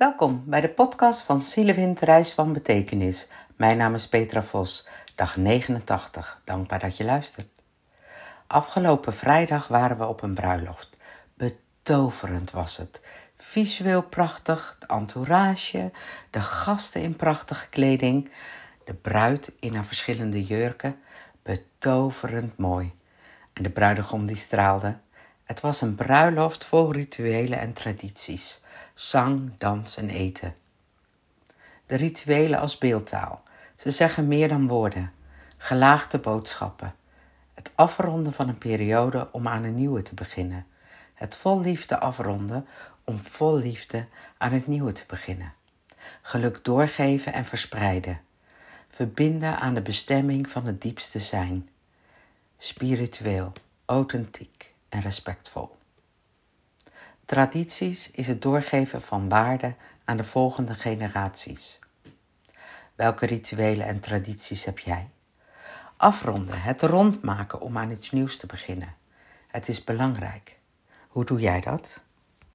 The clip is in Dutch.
Welkom bij de podcast van Sielewind Reis van Betekenis. Mijn naam is Petra Vos, dag 89. Dankbaar dat je luistert. Afgelopen vrijdag waren we op een bruiloft. Betoverend was het. Visueel prachtig, de entourage, de gasten in prachtige kleding, de bruid in haar verschillende jurken. Betoverend mooi. En de bruidegom die straalde. Het was een bruiloft vol rituelen en tradities zang, dans en eten. De rituelen als beeldtaal. Ze zeggen meer dan woorden. Gelaagde boodschappen. Het afronden van een periode om aan een nieuwe te beginnen. Het vol liefde afronden om vol liefde aan het nieuwe te beginnen. Geluk doorgeven en verspreiden. Verbinden aan de bestemming van het diepste zijn. Spiritueel, authentiek en respectvol. Tradities is het doorgeven van waarde aan de volgende generaties. Welke rituelen en tradities heb jij? Afronden, het rondmaken om aan iets nieuws te beginnen. Het is belangrijk. Hoe doe jij dat?